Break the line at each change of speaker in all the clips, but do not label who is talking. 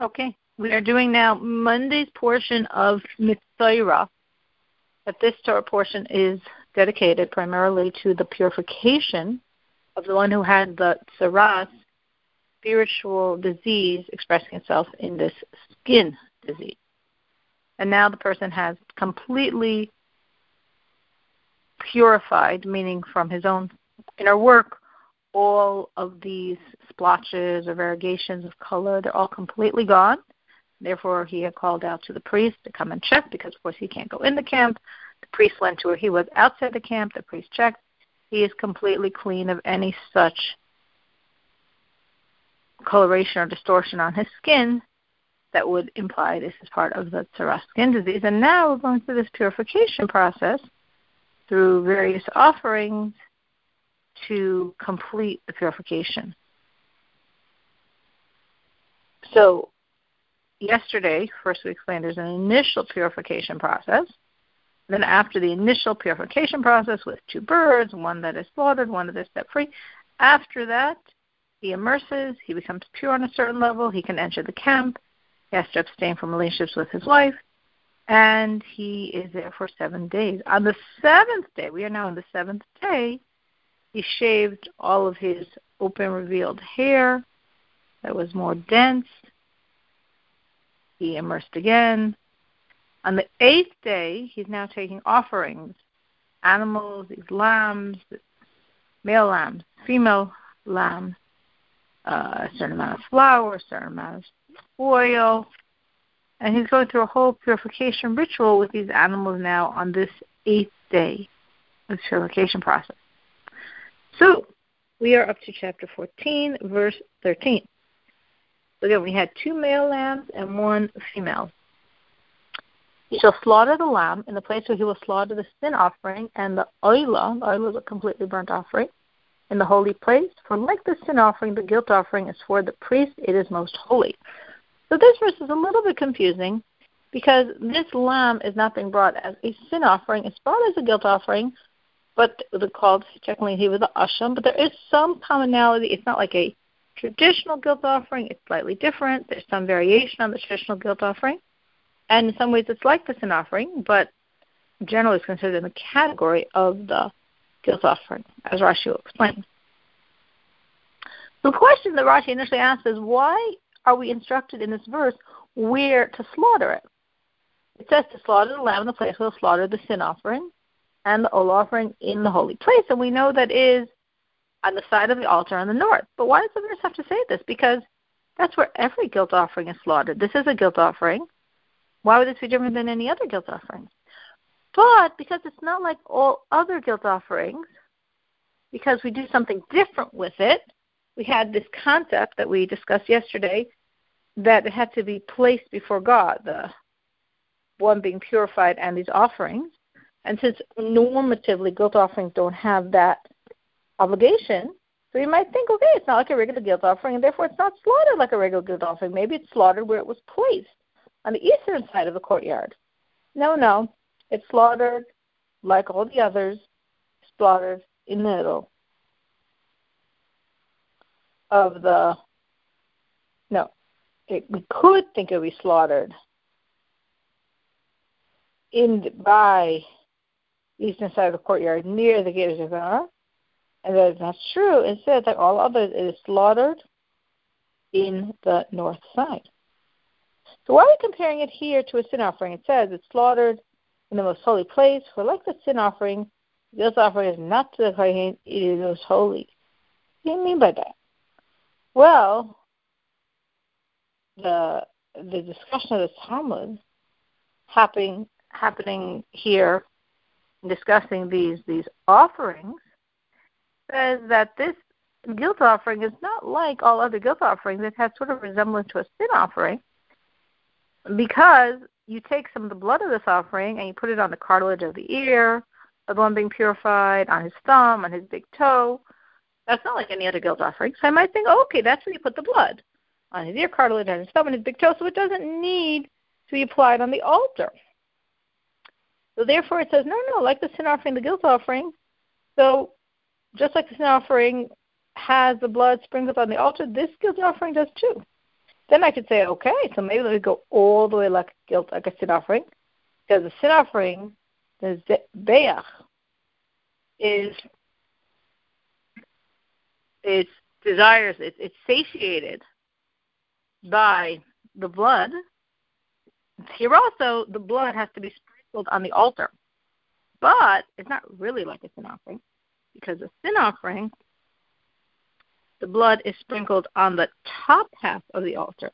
Okay, we are doing now Monday's portion of Metzora. But this Torah portion is dedicated primarily to the purification of the one who had the tsaras, spiritual disease expressing itself in this skin disease. And now the person has completely purified, meaning from his own inner work, all of these splotches or variegations of color, they're all completely gone. Therefore, he had called out to the priest to come and check because, of course, he can't go in the camp. The priest went to where he was outside the camp. The priest checked. He is completely clean of any such coloration or distortion on his skin that would imply this is part of the tsaras skin disease. And now we're going through this purification process through various offerings to complete the purification. So, yesterday, first we explained there's an initial purification process. Then, after the initial purification process with two birds, one that is slaughtered, one that is set free, after that, he immerses, he becomes pure on a certain level, he can enter the camp, he has to abstain from relationships with his wife, and he is there for seven days. On the seventh day, we are now on the seventh day, he shaved all of his open revealed hair that was more dense. He immersed again. On the eighth day, he's now taking offerings animals, these lambs, male lambs, female lambs, uh, a certain amount of flour, a certain amount of oil. And he's going through a whole purification ritual with these animals now on this eighth day of purification process. So we are up to chapter 14, verse 13. So again, we had two male lambs and one female. He shall slaughter the lamb in the place where he will slaughter the sin offering and the oila. The oila is a completely burnt offering in the holy place. For like the sin offering, the guilt offering is for the priest. It is most holy. So this verse is a little bit confusing because this lamb is not being brought as a sin offering. It's brought as a guilt offering, but the called technically he was the asham. But there is some commonality. It's not like a traditional guilt offering. It's slightly different. There's some variation on the traditional guilt offering, and in some ways it's like the sin offering, but generally it's considered in the category of the guilt offering, as Rashi will explain. The question that Rashi initially asks is why are we instructed in this verse where to slaughter it? It says to slaughter the lamb in the place where we'll slaughter the sin offering and the ola offering in the holy place. And we know that is on the side of the altar on the north. But why does the verse have to say this? Because that's where every guilt offering is slaughtered. This is a guilt offering. Why would this be different than any other guilt offering? But because it's not like all other guilt offerings, because we do something different with it, we had this concept that we discussed yesterday that it had to be placed before God, the one being purified and these offerings. And since normatively guilt offerings don't have that obligation, so you might think, okay, it's not like a regular guilt offering, and therefore it's not slaughtered like a regular guilt offering. Maybe it's slaughtered where it was placed on the eastern side of the courtyard. No, no, it's slaughtered like all the others, slaughtered in the middle of the. No, it, we could think it would be slaughtered in by eastern side of the courtyard near the gate of Zevara, and that is not true. Instead, like all others, it is slaughtered in the north side. So why are we comparing it here to a sin offering? It says it's slaughtered in the most holy place, for like the sin offering, this offering is not to the Kohen, it is most holy. What do you mean by that? Well, the the discussion of the Talmud happening happening here, discussing these these offerings, says that this guilt offering is not like all other guilt offerings. It has sort of resemblance to a sin offering because you take some of the blood of this offering and you put it on the cartilage of the ear of the one being purified, on his thumb, on his big toe. That's not like any other guilt offering. So I might think, oh, okay, that's where you put the blood on his ear cartilage, on his thumb, and his big toe, so it doesn't need to be applied on the altar. So therefore it says, no, no, like the sin offering, the guilt offering. So just like the sin offering has the blood sprinkled up on the altar, this guilt offering does too. then I could say, okay, so maybe let me go all the way like guilt, like a sin offering, because the sin offering, the beach, is it's desires, it's, it's satiated by the blood. Here also, the blood has to be sprinkled on the altar, but it's not really like a sin offering, because a sin offering the blood is sprinkled on the top half of the altar.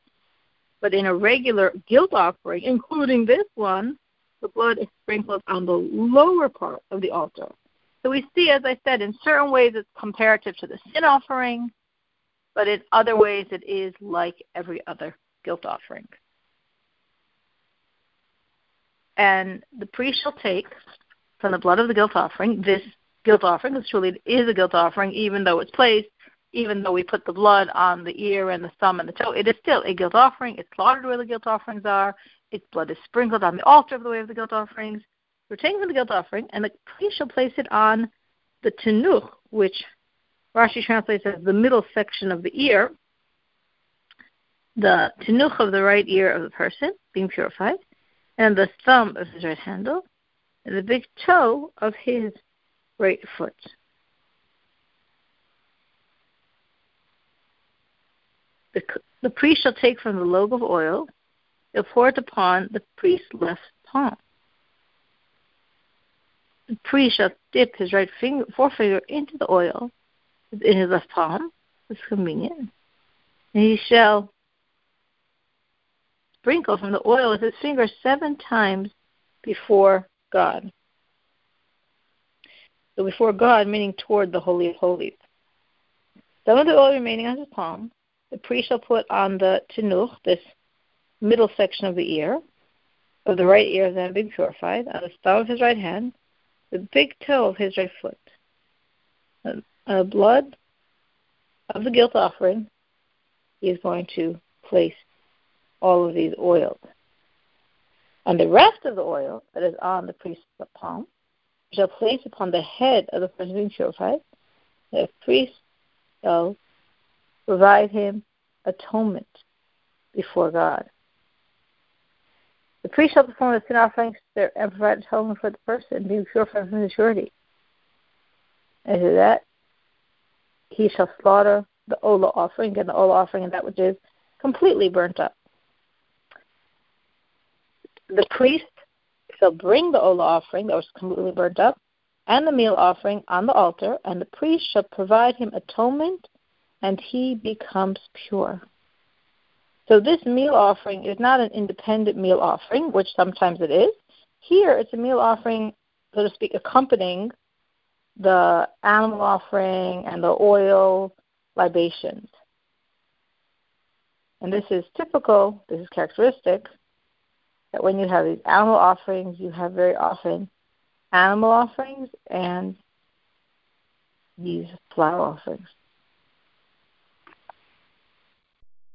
But in a regular guilt offering, including this one, the blood is sprinkled on the lower part of the altar. So we see, as I said, in certain ways it's comparative to the sin offering, but in other ways it is like every other guilt offering. And the priest shall take from the blood of the guilt offering this guilt offering, because truly is a guilt offering, even though it's placed even though we put the blood on the ear and the thumb and the toe, it is still a guilt offering. It's slaughtered where the guilt offerings are. Its blood is sprinkled on the altar of the way of the guilt offerings. We're taking from the guilt offering, and the priest shall place it on the tenuch, which Rashi translates as the middle section of the ear, the tenuch of the right ear of the person being purified, and the thumb of his right handle, and the big toe of his right foot. The, the priest shall take from the log of oil and pour it upon the priest's left palm. The priest shall dip his right finger, forefinger into the oil in his left palm. It's convenient. And he shall sprinkle from the oil with his finger seven times before God. So before God, meaning toward the Holy of Holies. Some of the oil remaining on his palm the priest shall put on the tenuch, this middle section of the ear, of the right ear then being purified, on the thumb of his right hand, the big toe of his right foot. The blood of the guilt offering, he is going to place all of these oils. And the rest of the oil that is on the priest's palm shall place upon the head of the person being purified. The priest shall provide him atonement before God. The priest shall perform the sin offerings and provide atonement for the person, being purified from impurity. To that, he shall slaughter the ola offering, and the ola offering, and that which is completely burnt up. The priest shall bring the ola offering that was completely burnt up, and the meal offering on the altar, and the priest shall provide him atonement and he becomes pure. So this meal offering is not an independent meal offering, which sometimes it is. Here it's a meal offering, so to speak, accompanying the animal offering and the oil libations. And this is typical, this is characteristic, that when you have these animal offerings, you have very often animal offerings and these flour offerings.